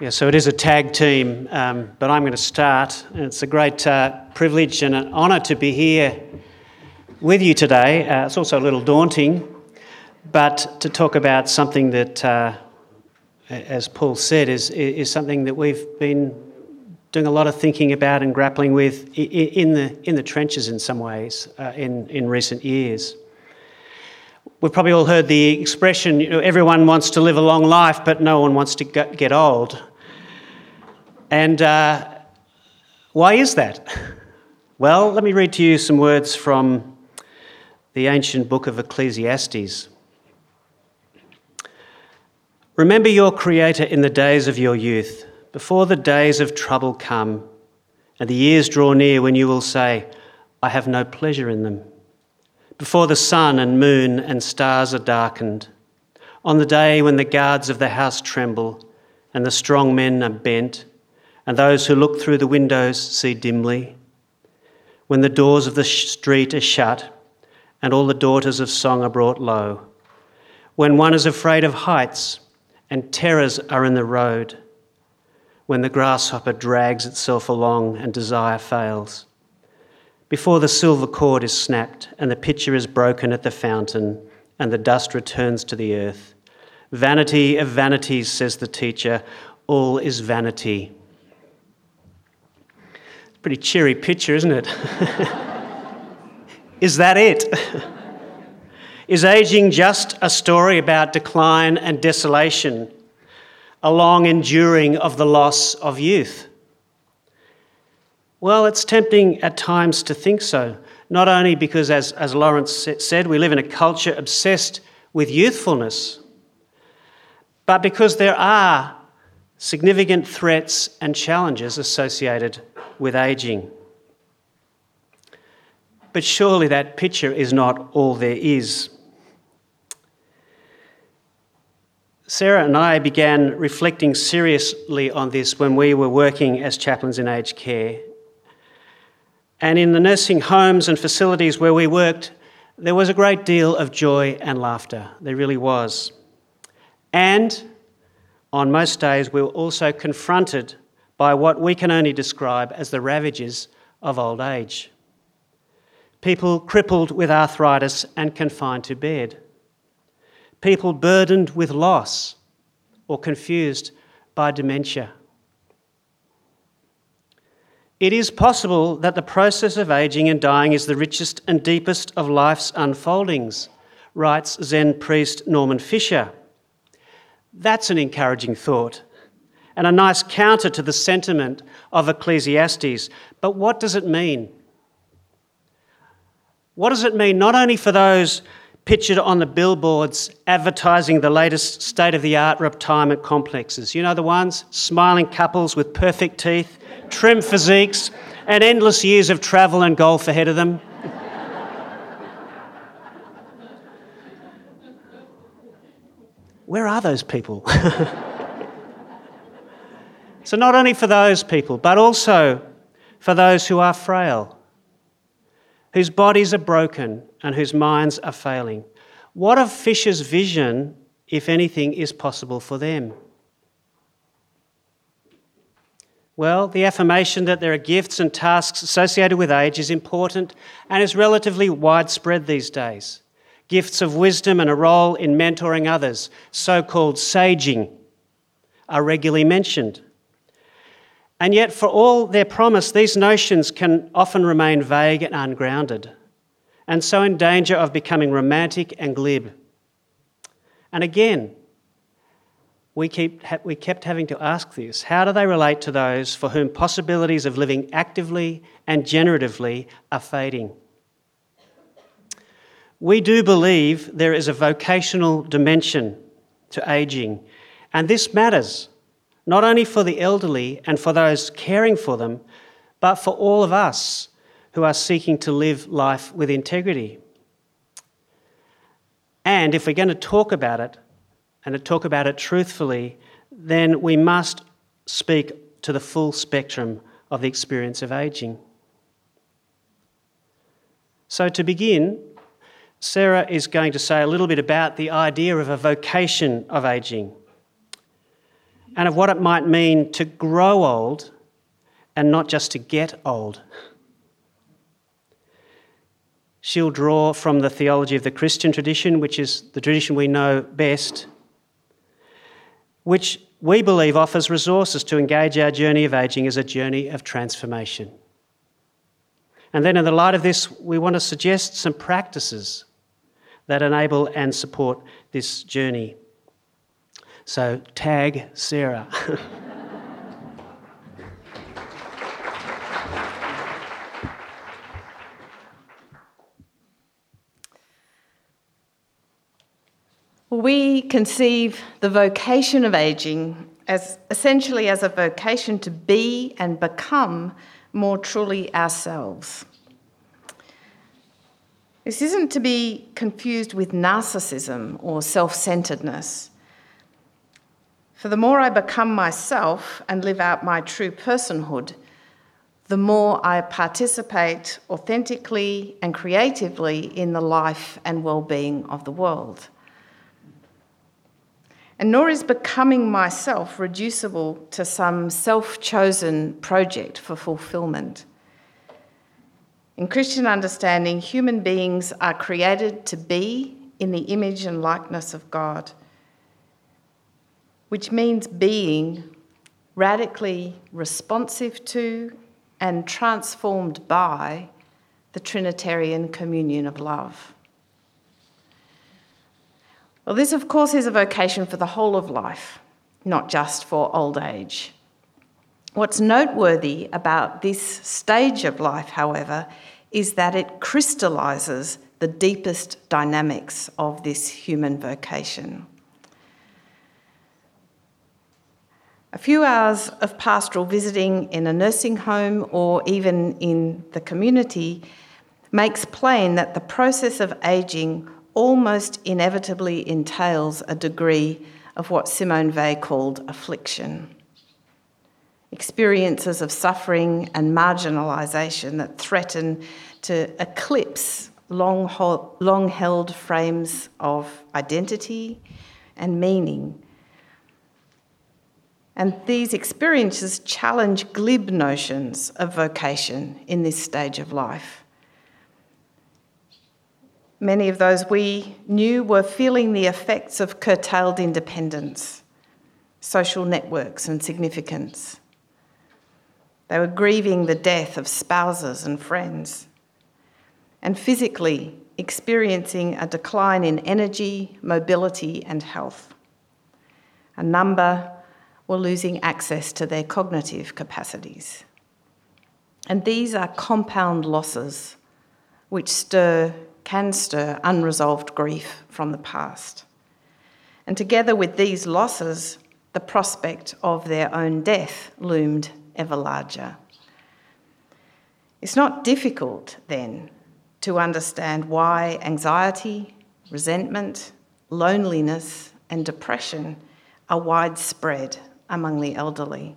Yeah, so it is a tag team, um, but I'm going to start. It's a great uh, privilege and an honour to be here with you today. Uh, it's also a little daunting, but to talk about something that, uh, as Paul said, is, is something that we've been doing a lot of thinking about and grappling with in the, in the trenches in some ways uh, in, in recent years. We've probably all heard the expression, you know, everyone wants to live a long life, but no one wants to get old. And uh, why is that? Well, let me read to you some words from the ancient book of Ecclesiastes. Remember your Creator in the days of your youth, before the days of trouble come, and the years draw near when you will say, I have no pleasure in them. Before the sun and moon and stars are darkened, on the day when the guards of the house tremble and the strong men are bent and those who look through the windows see dimly. When the doors of the street are shut, and all the daughters of song are brought low. When one is afraid of heights, and terrors are in the road. When the grasshopper drags itself along and desire fails. Before the silver cord is snapped, and the pitcher is broken at the fountain, and the dust returns to the earth. Vanity of vanities, says the teacher, all is vanity. Pretty cheery picture, isn't it? Is that it? Is aging just a story about decline and desolation, a long enduring of the loss of youth? Well, it's tempting at times to think so, not only because, as, as Laurence said, we live in a culture obsessed with youthfulness, but because there are significant threats and challenges associated with aging. But surely that picture is not all there is. Sarah and I began reflecting seriously on this when we were working as chaplains in aged care. And in the nursing homes and facilities where we worked, there was a great deal of joy and laughter. There really was. And on most days, we were also confronted by what we can only describe as the ravages of old age. People crippled with arthritis and confined to bed. People burdened with loss or confused by dementia. It is possible that the process of aging and dying is the richest and deepest of life's unfoldings, writes Zen priest Norman Fischer. That's an encouraging thought and a nice counter to the sentiment of Ecclesiastes. But what does it mean? What does it mean not only for those pictured on the billboards advertising the latest state of the art retirement complexes? You know the ones? Smiling couples with perfect teeth, trim physiques, and endless years of travel and golf ahead of them. Where are those people? So, not only for those people, but also for those who are frail, whose bodies are broken and whose minds are failing. What of Fischer's vision, if anything, is possible for them? Well, the affirmation that there are gifts and tasks associated with age is important and is relatively widespread these days. Gifts of wisdom and a role in mentoring others, so called saging, are regularly mentioned. And yet, for all their promise, these notions can often remain vague and ungrounded, and so in danger of becoming romantic and glib. And again, we, keep, we kept having to ask this how do they relate to those for whom possibilities of living actively and generatively are fading? We do believe there is a vocational dimension to aging, and this matters not only for the elderly and for those caring for them, but for all of us who are seeking to live life with integrity. And if we're going to talk about it and to talk about it truthfully, then we must speak to the full spectrum of the experience of aging. So, to begin, Sarah is going to say a little bit about the idea of a vocation of aging. And of what it might mean to grow old and not just to get old. She'll draw from the theology of the Christian tradition, which is the tradition we know best, which we believe offers resources to engage our journey of ageing as a journey of transformation. And then, in the light of this, we want to suggest some practices that enable and support this journey. So, tag Sarah. We conceive the vocation of ageing as essentially as a vocation to be and become more truly ourselves. This isn't to be confused with narcissism or self centeredness. For the more I become myself and live out my true personhood, the more I participate authentically and creatively in the life and well being of the world and nor is becoming myself reducible to some self chosen project for fulfillment. In Christian understanding, human beings are created to be in the image and likeness of God, which means being radically responsive to and transformed by the Trinitarian communion of love. Well, this, of course, is a vocation for the whole of life, not just for old age. What's noteworthy about this stage of life, however, is that it crystallises the deepest dynamics of this human vocation. A few hours of pastoral visiting in a nursing home or even in the community makes plain that the process of ageing almost inevitably entails a degree of what Simone Weil called affliction. Experiences of suffering and marginalisation that threaten to eclipse long, held frames of identity and meaning. And these experiences challenge glib notions of vocation in this stage of life. Many of those we knew were feeling the effects of curtailed independence, social networks, and significance. They were grieving the death of spouses and friends, and physically experiencing a decline in energy, mobility, and health. A number were losing access to their cognitive capacities. And these are compound losses which stir can stir unresolved grief from the past. And together with these losses, the prospect of their own death loomed ever larger. It's not difficult, then, to understand why anxiety, resentment, loneliness, and depression are widespread among the elderly.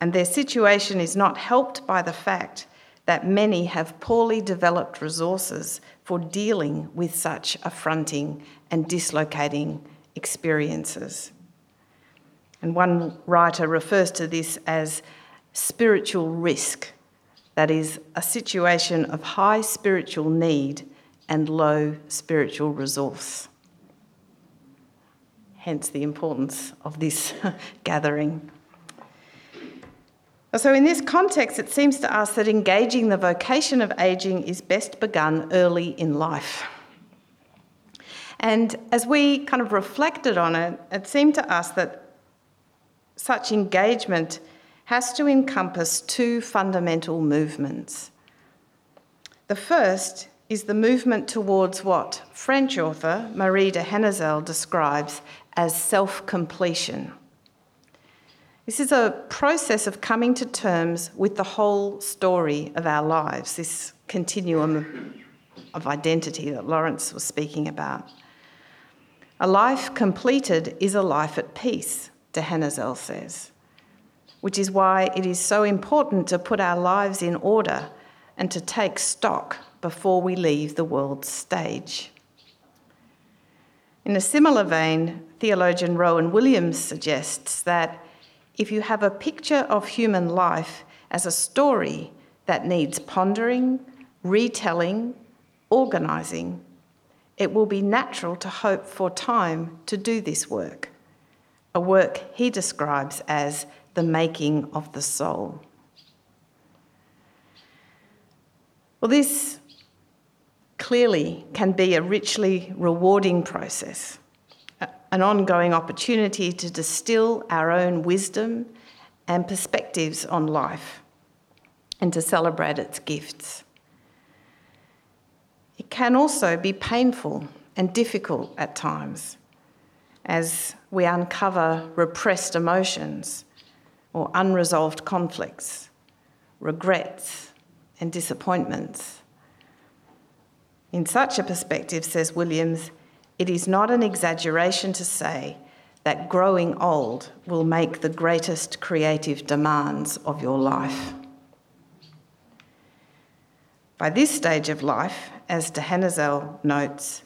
And their situation is not helped by the fact that many have poorly developed resources for dealing with such affronting and dislocating experiences. And one writer refers to this as spiritual risk, that is, a situation of high spiritual need and low spiritual resource. Hence the importance of this gathering. So, in this context, it seems to us that engaging the vocation of ageing is best begun early in life. And as we kind of reflected on it, it seemed to us that such engagement has to encompass two fundamental movements. The first is the movement towards what French author Marie de Hennezel describes as self completion. This is a process of coming to terms with the whole story of our lives, this continuum of identity that Laurence was speaking about. A life completed is a life at peace, de Hennezel says, which is why it is so important to put our lives in order and to take stock before we leave the world's stage. In a similar vein, theologian Rowan Williams suggests that if you have a picture of human life as a story that needs pondering, retelling, organising, it will be natural to hope for time to do this work, a work he describes as the making of the soul. Well, this clearly can be a richly rewarding process, an ongoing opportunity to distill our own wisdom and perspectives on life and to celebrate its gifts. It can also be painful and difficult at times as we uncover repressed emotions or unresolved conflicts, regrets, and disappointments. In such a perspective, says Williams, it is not an exaggeration to say that growing old will make the greatest creative demands of your life. By this stage of life, as de Hennezel notes,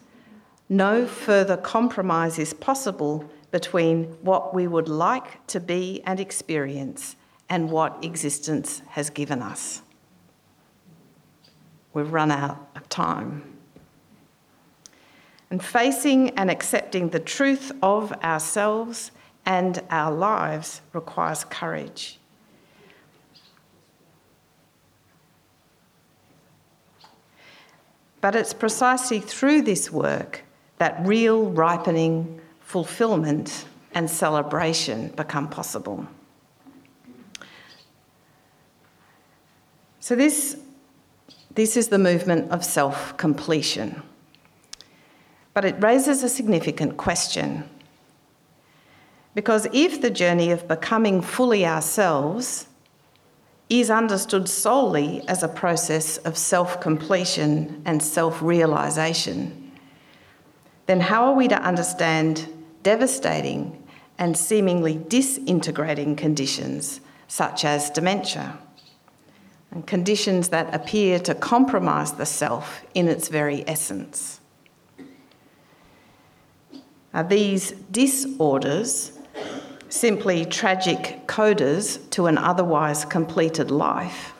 no further compromise is possible between what we would like to be and experience and what existence has given us. We've run out of time. And facing and accepting the truth of ourselves and our lives requires courage. But it's precisely through this work that real ripening, fulfillment, and celebration become possible. So, this, this is the movement of self completion. But it raises a significant question. Because if the journey of becoming fully ourselves is understood solely as a process of self completion and self realisation, then how are we to understand devastating and seemingly disintegrating conditions such as dementia? And conditions that appear to compromise the self in its very essence. Are these disorders simply tragic codas to an otherwise completed life?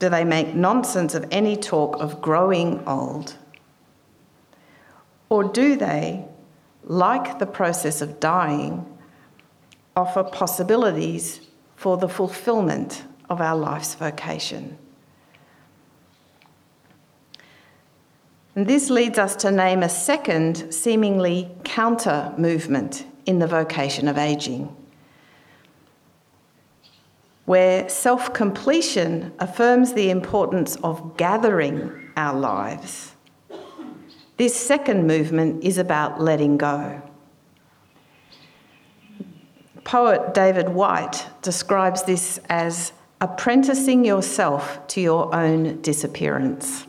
Do they make nonsense of any talk of growing old? Or do they, like the process of dying, offer possibilities for the fulfillment of our life's vocation? And this leads us to name a second, seemingly counter movement in the vocation of ageing, where self completion affirms the importance of gathering our lives. This second movement is about letting go. Poet David Whyte describes this as apprenticing yourself to your own disappearance.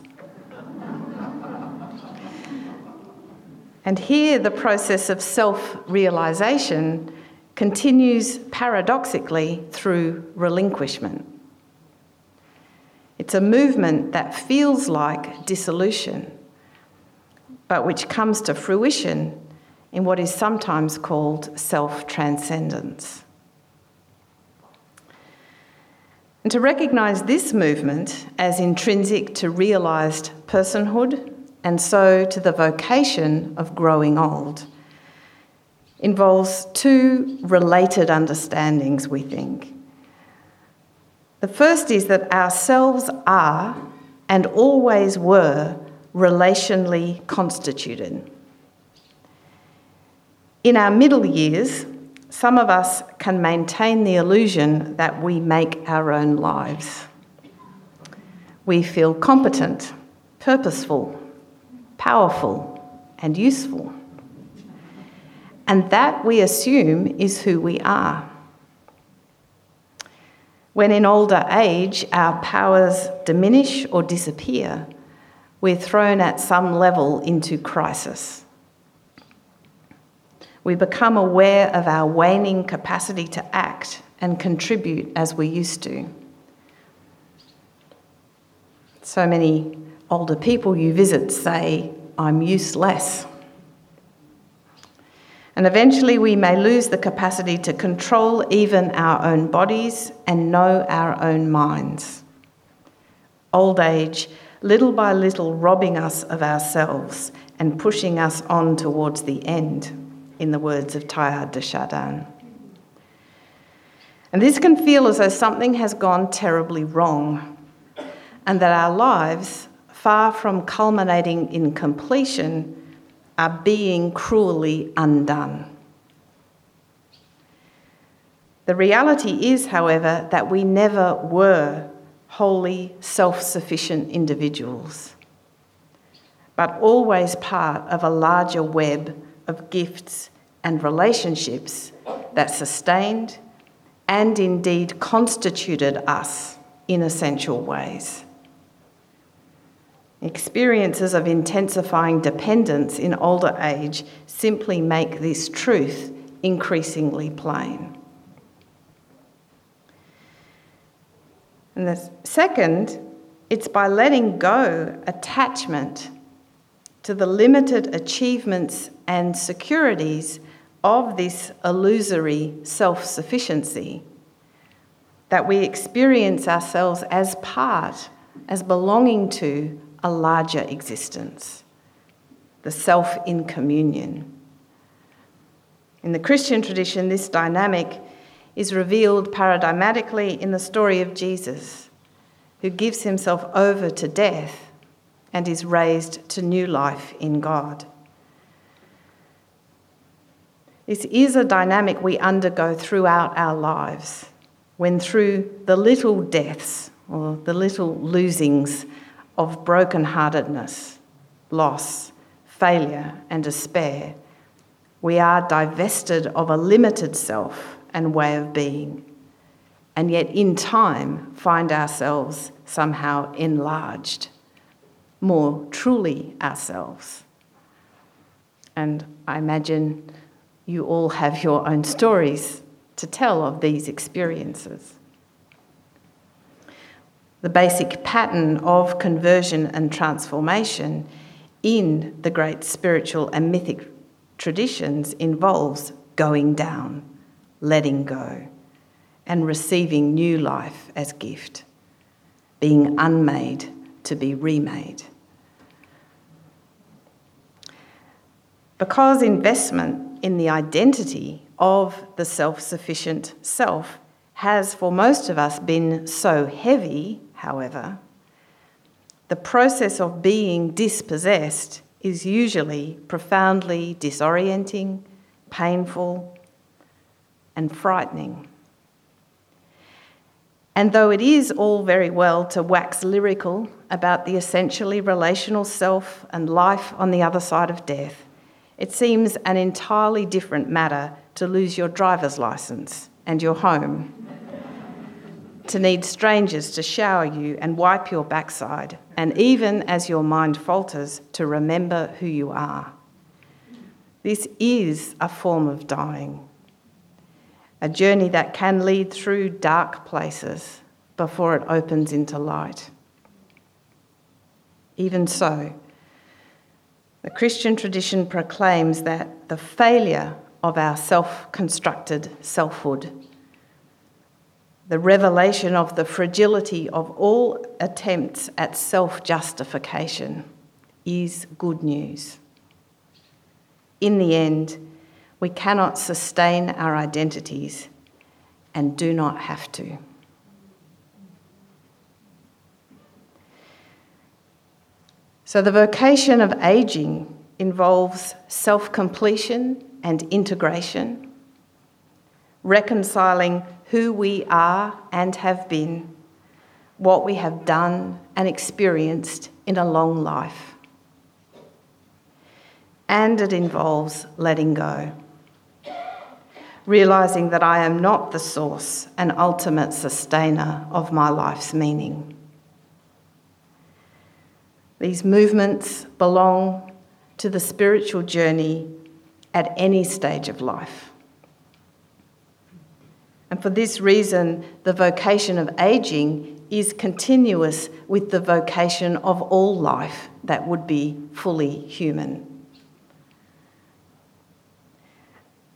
And here, the process of self realization continues paradoxically through relinquishment. It's a movement that feels like dissolution, but which comes to fruition in what is sometimes called self transcendence. And to recognise this movement as intrinsic to realised personhood and so to the vocation of growing old involves two related understandings, we think. The first is that ourselves are and always were relationally constituted. In our middle years, some of us can maintain the illusion that we make our own lives. We feel competent, purposeful, powerful, and useful. And that we assume is who we are. When in older age our powers diminish or disappear, we're thrown at some level into crisis. We become aware of our waning capacity to act and contribute as we used to. So many older people you visit say, I'm useless. And eventually, we may lose the capacity to control even our own bodies and know our own minds. Old age, little by little, robbing us of ourselves and pushing us on towards the end, in the words of Teilhard de Chardin. And this can feel as though something has gone terribly wrong, and that our lives, far from culminating in completion, are being cruelly undone. The reality is, however, that we never were wholly self sufficient individuals, but always part of a larger web of gifts and relationships that sustained and indeed constituted us in essential ways. Experiences of intensifying dependence in older age simply make this truth increasingly plain. And the second, it's by letting go attachment to the limited achievements and securities of this illusory self sufficiency that we experience ourselves as part, as belonging to a larger existence, the self in communion. In the Christian tradition, this dynamic is revealed paradigmatically in the story of Jesus, who gives himself over to death and is raised to new life in God. This is a dynamic we undergo throughout our lives, when through the little deaths or the little losings of brokenheartedness, loss, failure, and despair, we are divested of a limited self and way of being, and yet in time find ourselves somehow enlarged, more truly ourselves. And I imagine you all have your own stories to tell of these experiences. The basic pattern of conversion and transformation in the great spiritual and mythic traditions involves going down, letting go, and receiving new life as gift, being unmade to be remade. Because investment in the identity of the self sufficient self has, for most of us, been so heavy, however, the process of being dispossessed is usually profoundly disorienting, painful, and frightening. And though it is all very well to wax lyrical about the essentially relational self and life on the other side of death, it seems an entirely different matter to lose your driver's license and your home, to need strangers to shower you and wipe your backside, and even as your mind falters, to remember who you are. This is a form of dying, a journey that can lead through dark places before it opens into light. Even so, the Christian tradition proclaims that the failure of our self constructed selfhood, the revelation of the fragility of all attempts at self justification, is good news. In the end, we cannot sustain our identities and do not have to. So, the vocation of ageing involves self completion and integration, reconciling who we are and have been, what we have done and experienced in a long life. And it involves letting go, realizing that I am not the source and ultimate sustainer of my life's meaning. These movements belong to the spiritual journey at any stage of life. And for this reason, the vocation of aging is continuous with the vocation of all life that would be fully human.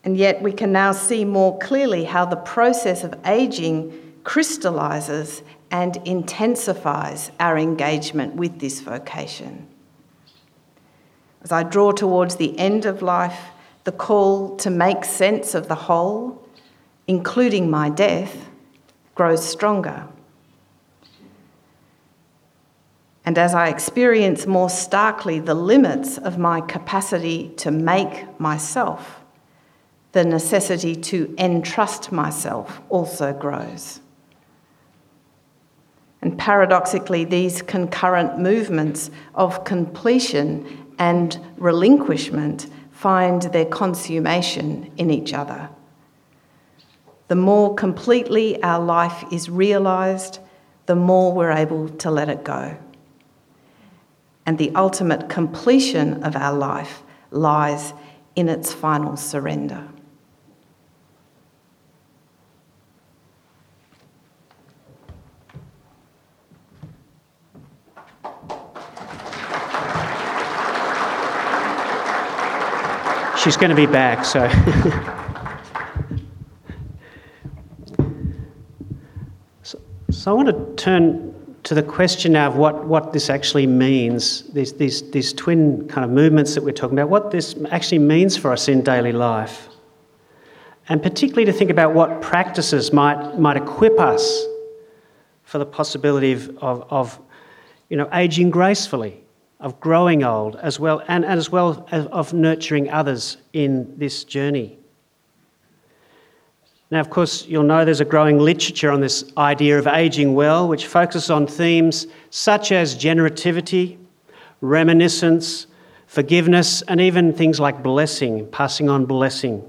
And yet we can now see more clearly how the process of aging crystallizes and intensifies our engagement with this vocation. As I draw towards the end of life, the call to make sense of the whole, including my death, grows stronger. And as I experience more starkly the limits of my capacity to make myself, the necessity to entrust myself also grows. And paradoxically, these concurrent movements of completion and relinquishment find their consummation in each other. The more completely our life is realised, the more we're able to let it go. And the ultimate completion of our life lies in its final surrender. She's going to be back, so. so. I want to turn to the question now of what, what this actually means, these, these, these twin kind of movements that we're talking about, what this actually means for us in daily life. And particularly to think about what practices might, might equip us for the possibility of, of, of you know, aging gracefully of growing old as well and, as well as of nurturing others in this journey. Now, of course, you'll know there's a growing literature on this idea of aging well, which focuses on themes such as generativity, reminiscence, forgiveness, and even things like blessing, passing on blessing.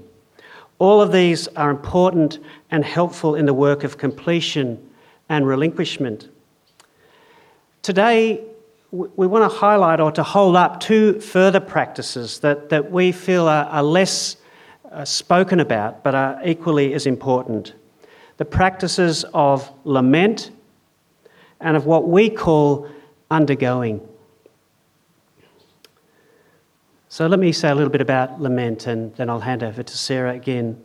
All of these are important and helpful in the work of completion and relinquishment. Today, we want to highlight or to hold up two further practices that, that we feel are, are less uh, spoken about but are equally as important. The practices of lament and of what we call undergoing. So let me say a little bit about lament and then I'll hand over to Sarah again.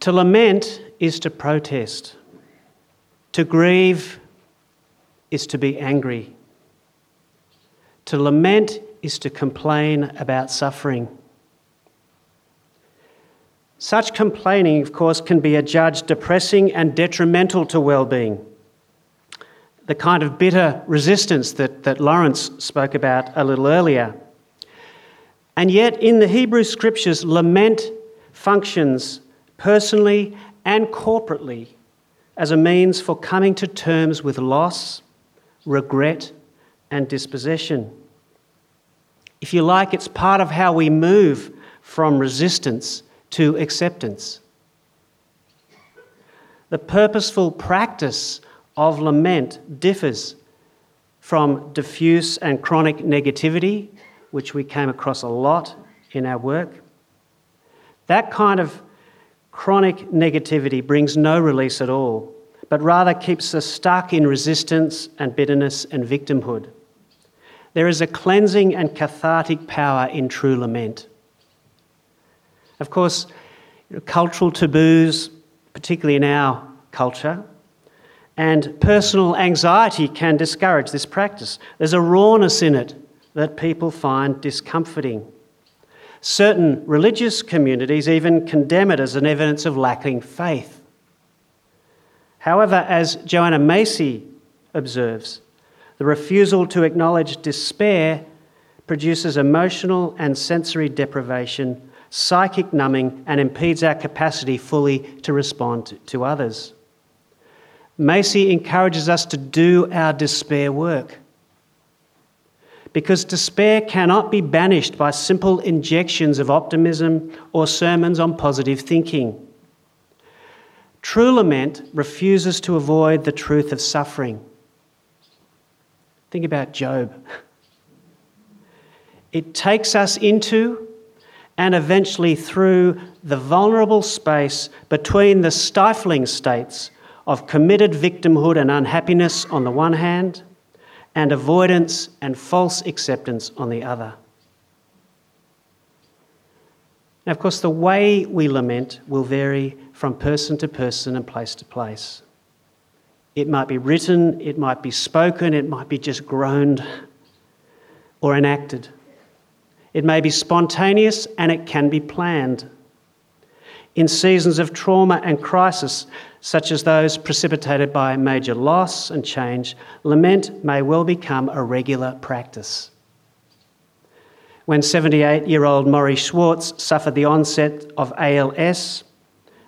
To lament is to protest. To grieve is to be angry. To lament is to complain about suffering. Such complaining, of course, can be adjudged depressing and detrimental to well being. The kind of bitter resistance that, that Laurence spoke about a little earlier. And yet, in the Hebrew scriptures, lament functions personally and corporately as a means for coming to terms with loss regret, and dispossession. If you like, it's part of how we move from resistance to acceptance. The purposeful practice of lament differs from diffuse and chronic negativity, which we came across a lot in our work. That kind of chronic negativity brings no release at all but rather keeps us stuck in resistance and bitterness and victimhood. There is a cleansing and cathartic power in true lament. Of course, cultural taboos, particularly in our culture, and personal anxiety can discourage this practice. There's a rawness in it that people find discomforting. Certain religious communities even condemn it as an evidence of lacking faith. However, as Joanna Macy observes, the refusal to acknowledge despair produces emotional and sensory deprivation, psychic numbing, and impedes our capacity fully to respond to others. Macy encourages us to do our despair work. Because despair cannot be banished by simple injections of optimism or sermons on positive thinking. True lament refuses to avoid the truth of suffering. Think about Job. It takes us into and eventually through the vulnerable space between the stifling states of committed victimhood and unhappiness on the one hand, and avoidance and false acceptance on the other. Now, of course, the way we lament will vary from person to person and place to place. It might be written, it might be spoken, it might be just groaned or enacted. It may be spontaneous and it can be planned. In seasons of trauma and crisis, such as those precipitated by major loss and change, lament may well become a regular practice. When 78 year old Morrie Schwartz suffered the onset of ALS,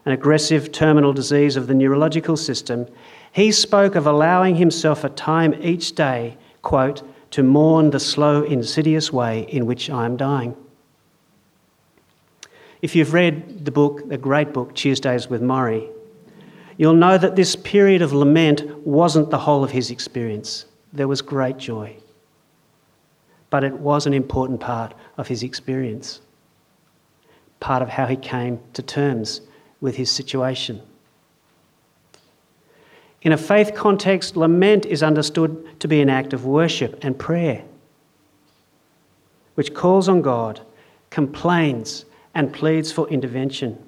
an aggressive terminal disease of the neurological system, he spoke of allowing himself a time each day, quote, to mourn the slow, insidious way in which I am dying. If you've read the book, the great book, Tuesdays with Morrie, you'll know that this period of lament wasn't the whole of his experience. There was great joy. But it was an important part of his experience, part of how he came to terms with his situation. In a faith context, lament is understood to be an act of worship and prayer, which calls on God, complains, and pleads for intervention.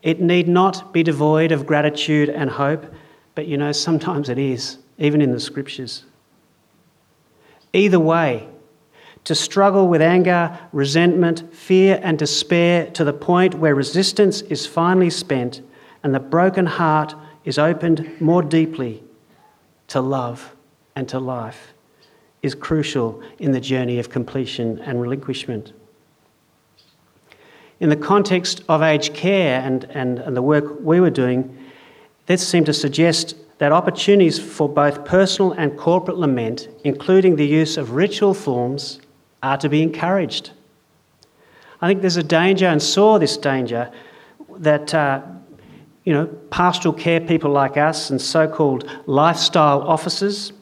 It need not be devoid of gratitude and hope, but you know, sometimes it is, even in the scriptures. Either way, to struggle with anger, resentment, fear, and despair to the point where resistance is finally spent and the broken heart is opened more deeply to love and to life is crucial in the journey of completion and relinquishment. In the context of aged care and, and, and the work we were doing, this seemed to suggest that opportunities for both personal and corporate lament, including the use of ritual forms, are to be encouraged. I think there's a danger, and saw this danger, that uh, you know, pastoral care people like us and so called lifestyle officers,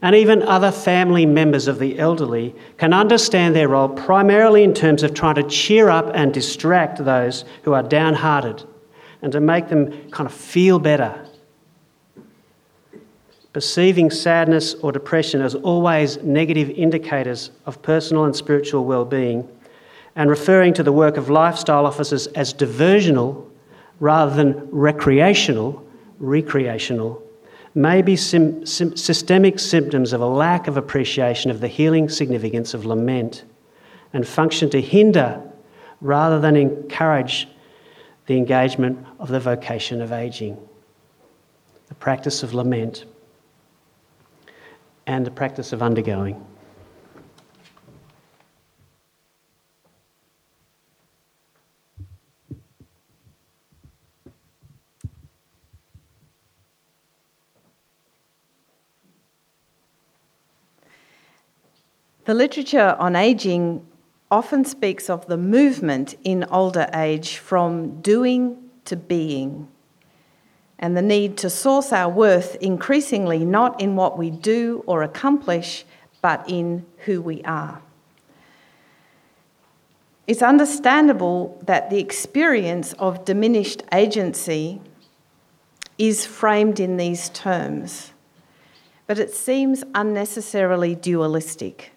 and even other family members of the elderly can understand their role primarily in terms of trying to cheer up and distract those who are downhearted and to make them kind of feel better. Perceiving sadness or depression as always negative indicators of personal and spiritual well being, and referring to the work of lifestyle officers as diversional rather than recreational, recreational, may be sim- sim- systemic symptoms of a lack of appreciation of the healing significance of lament and function to hinder rather than encourage the engagement of the vocation of aging. The practice of lament and the practice of undergoing. The literature on ageing often speaks of the movement in older age from doing to being, and the need to source our worth increasingly not in what we do or accomplish, but in who we are. It's understandable that the experience of diminished agency is framed in these terms, but it seems unnecessarily dualistic.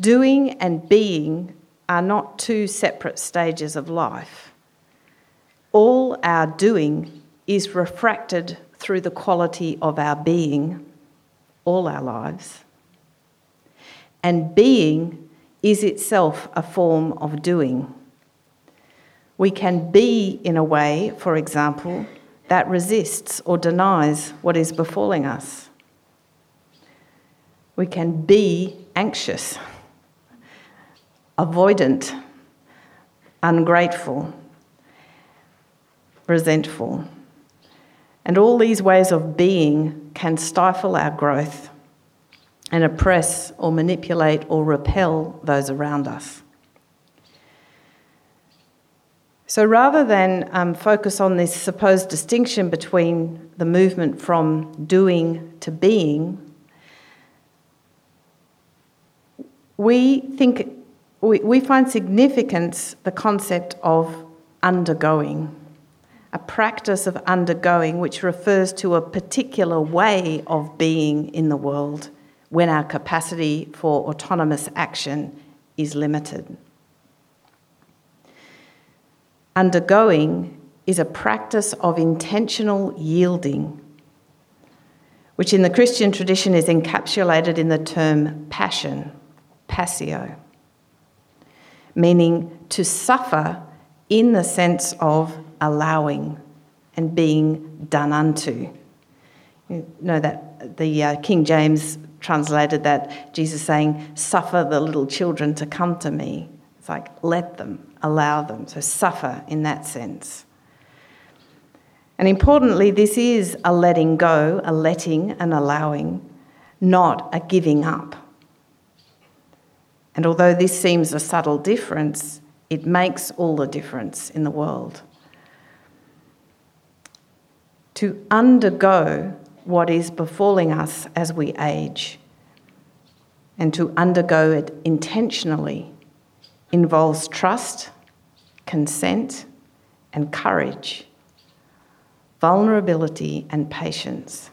Doing and being are not two separate stages of life. All our doing is refracted through the quality of our being all our lives. And being is itself a form of doing. We can be in a way, for example, that resists or denies what is befalling us. We can be anxious avoidant, ungrateful, resentful. And all these ways of being can stifle our growth and oppress or manipulate or repel those around us. So rather than um, focus on this supposed distinction between the movement from doing to being, we think we, we find significance the concept of undergoing, a practice of undergoing which refers to a particular way of being in the world when our capacity for autonomous action is limited. Undergoing is a practice of intentional yielding, which in the Christian tradition is encapsulated in the term passion, passio, meaning to suffer in the sense of allowing and being done unto. You know that the uh, King James translated that Jesus saying, Suffer the little children to come to me. It's like, let them, allow them. So, suffer in that sense. And importantly, this is a letting go, a letting and allowing, not a giving up. And although this seems a subtle difference, it makes all the difference in the world. To undergo what is befalling us as we age and to undergo it intentionally involves trust, consent, and courage, vulnerability, and patience.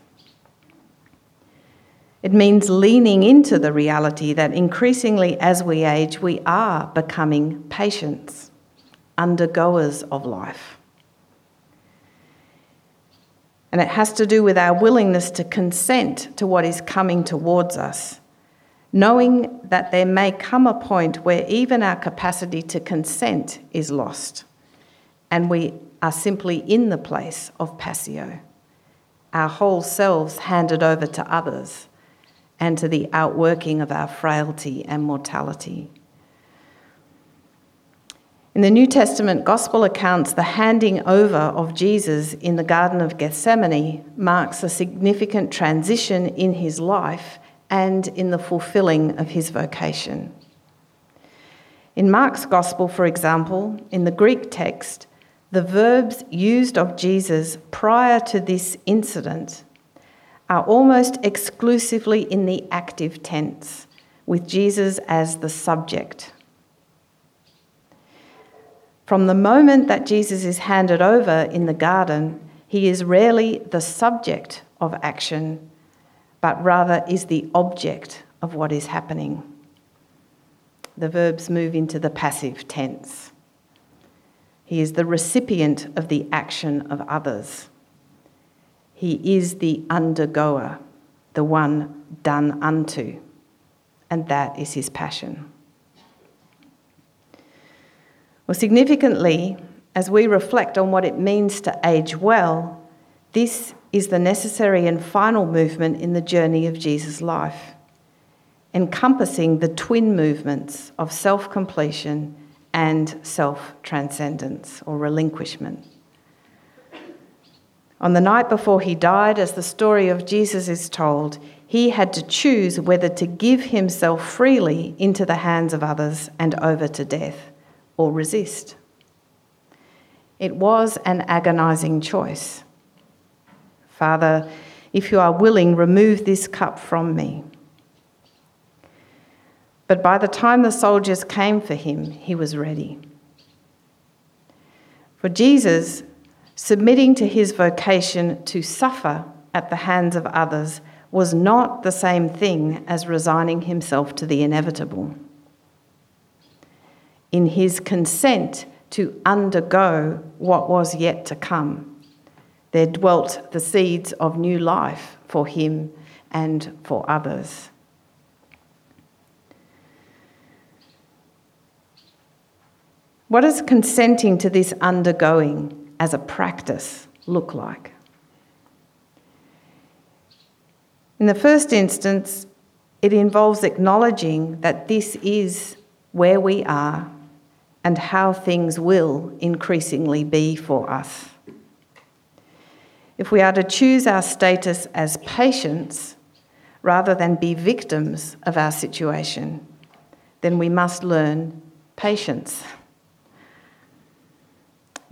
It means leaning into the reality that increasingly as we age, we are becoming patients, undergoers of life. And it has to do with our willingness to consent to what is coming towards us, knowing that there may come a point where even our capacity to consent is lost, and we are simply in the place of passio, our whole selves handed over to others and to the outworking of our frailty and mortality. In the New Testament gospel accounts, the handing over of Jesus in the Garden of Gethsemane marks a significant transition in his life and in the fulfilling of his vocation. In Mark's gospel, for example, in the Greek text, the verbs used of Jesus prior to this incident are almost exclusively in the active tense, with Jesus as the subject. From the moment that Jesus is handed over in the garden, he is rarely the subject of action, but rather is the object of what is happening. The verbs move into the passive tense. He is the recipient of the action of others. He is the undergoer, the one done unto, and that is his passion. Well, significantly, as we reflect on what it means to age well, this is the necessary and final movement in the journey of Jesus' life, encompassing the twin movements of self completion and self transcendence or relinquishment. On the night before he died, as the story of Jesus is told, he had to choose whether to give himself freely into the hands of others and over to death or resist. It was an agonizing choice. Father, if you are willing, remove this cup from me. But by the time the soldiers came for him, he was ready. For Jesus, submitting to his vocation to suffer at the hands of others was not the same thing as resigning himself to the inevitable in his consent to undergo what was yet to come. There dwelt the seeds of new life for him and for others. What does consenting to this undergoing as a practice look like? In the first instance, it involves acknowledging that this is where we are and how things will increasingly be for us. If we are to choose our status as patients rather than be victims of our situation, then we must learn patience.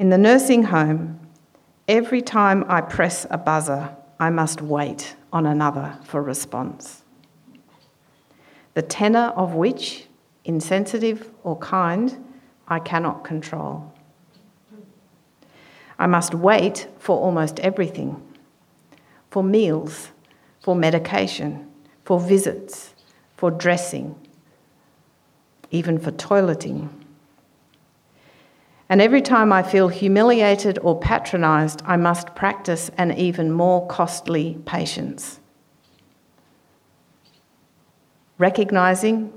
In the nursing home, every time I press a buzzer, I must wait on another for response. The tenor of which, insensitive or kind, I cannot control. I must wait for almost everything for meals, for medication, for visits, for dressing, even for toileting. And every time I feel humiliated or patronised, I must practice an even more costly patience. Recognising,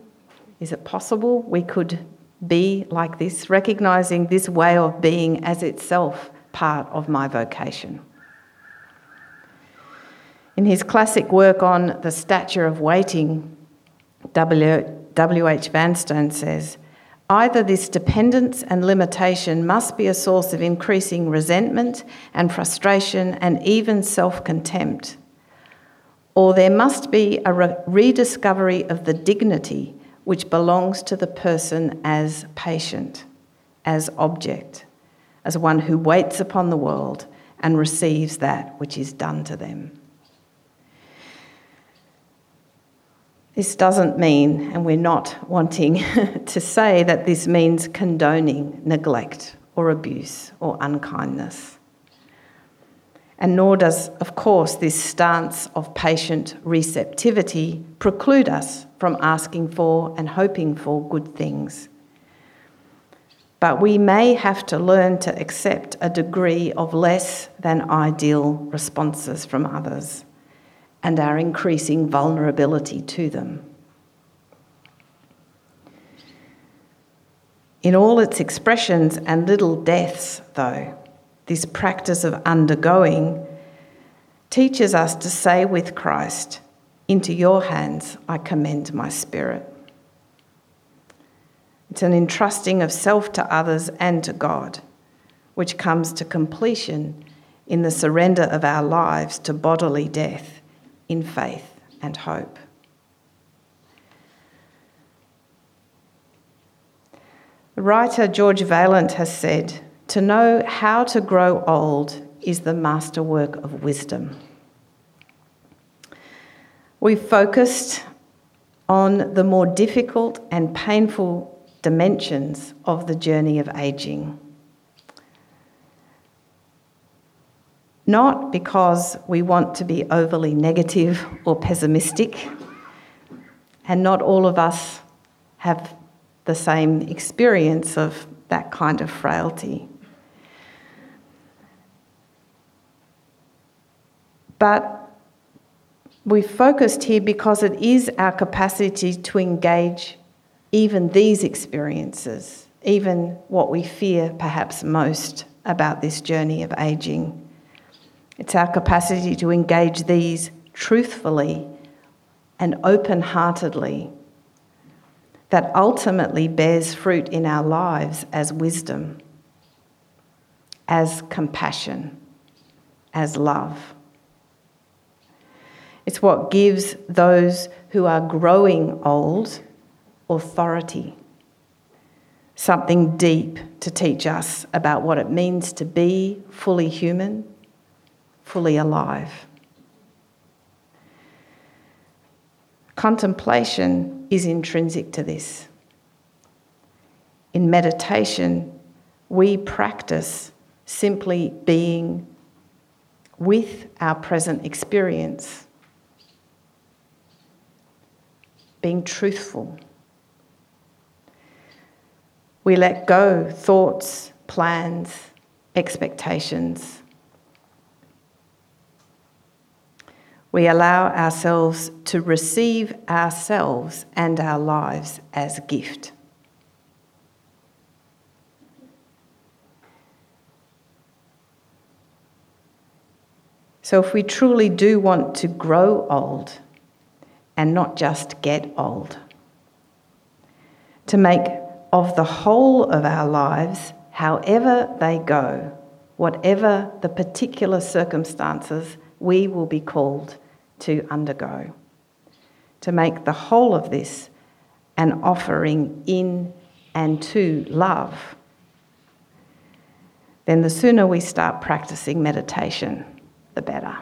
is it possible we could be like this? Recognising this way of being as itself part of my vocation. In his classic work on the stature of waiting, W.H. Vanstone says, Either this dependence and limitation must be a source of increasing resentment and frustration and even self contempt, or there must be a re- rediscovery of the dignity which belongs to the person as patient, as object, as one who waits upon the world and receives that which is done to them. This doesn't mean, and we're not wanting to say that this means condoning neglect or abuse or unkindness. And nor does, of course, this stance of patient receptivity preclude us from asking for and hoping for good things. But we may have to learn to accept a degree of less than ideal responses from others and our increasing vulnerability to them. In all its expressions and little deaths, though, this practice of undergoing teaches us to say with Christ, Into your hands I commend my spirit. It's an entrusting of self to others and to God, which comes to completion in the surrender of our lives to bodily death in faith and hope. The writer George Vaillant has said, To know how to grow old is the masterwork of wisdom. We've focused on the more difficult and painful dimensions of the journey of aging. Not because we want to be overly negative or pessimistic, and not all of us have the same experience of that kind of frailty. But we focused here because it is our capacity to engage even these experiences, even what we fear perhaps most about this journey of aging. It's our capacity to engage these truthfully and open heartedly that ultimately bears fruit in our lives as wisdom, as compassion, as love. It's what gives those who are growing old authority, something deep to teach us about what it means to be fully human fully alive. Contemplation is intrinsic to this. In meditation, we practice simply being with our present experience, being truthful. We let go thoughts, plans, expectations we allow ourselves to receive ourselves and our lives as gift. So, if we truly do want to grow old and not just get old, to make of the whole of our lives, however they go, whatever the particular circumstances, we will be called to undergo. To make the whole of this an offering in and to love, then the sooner we start practicing meditation, the better.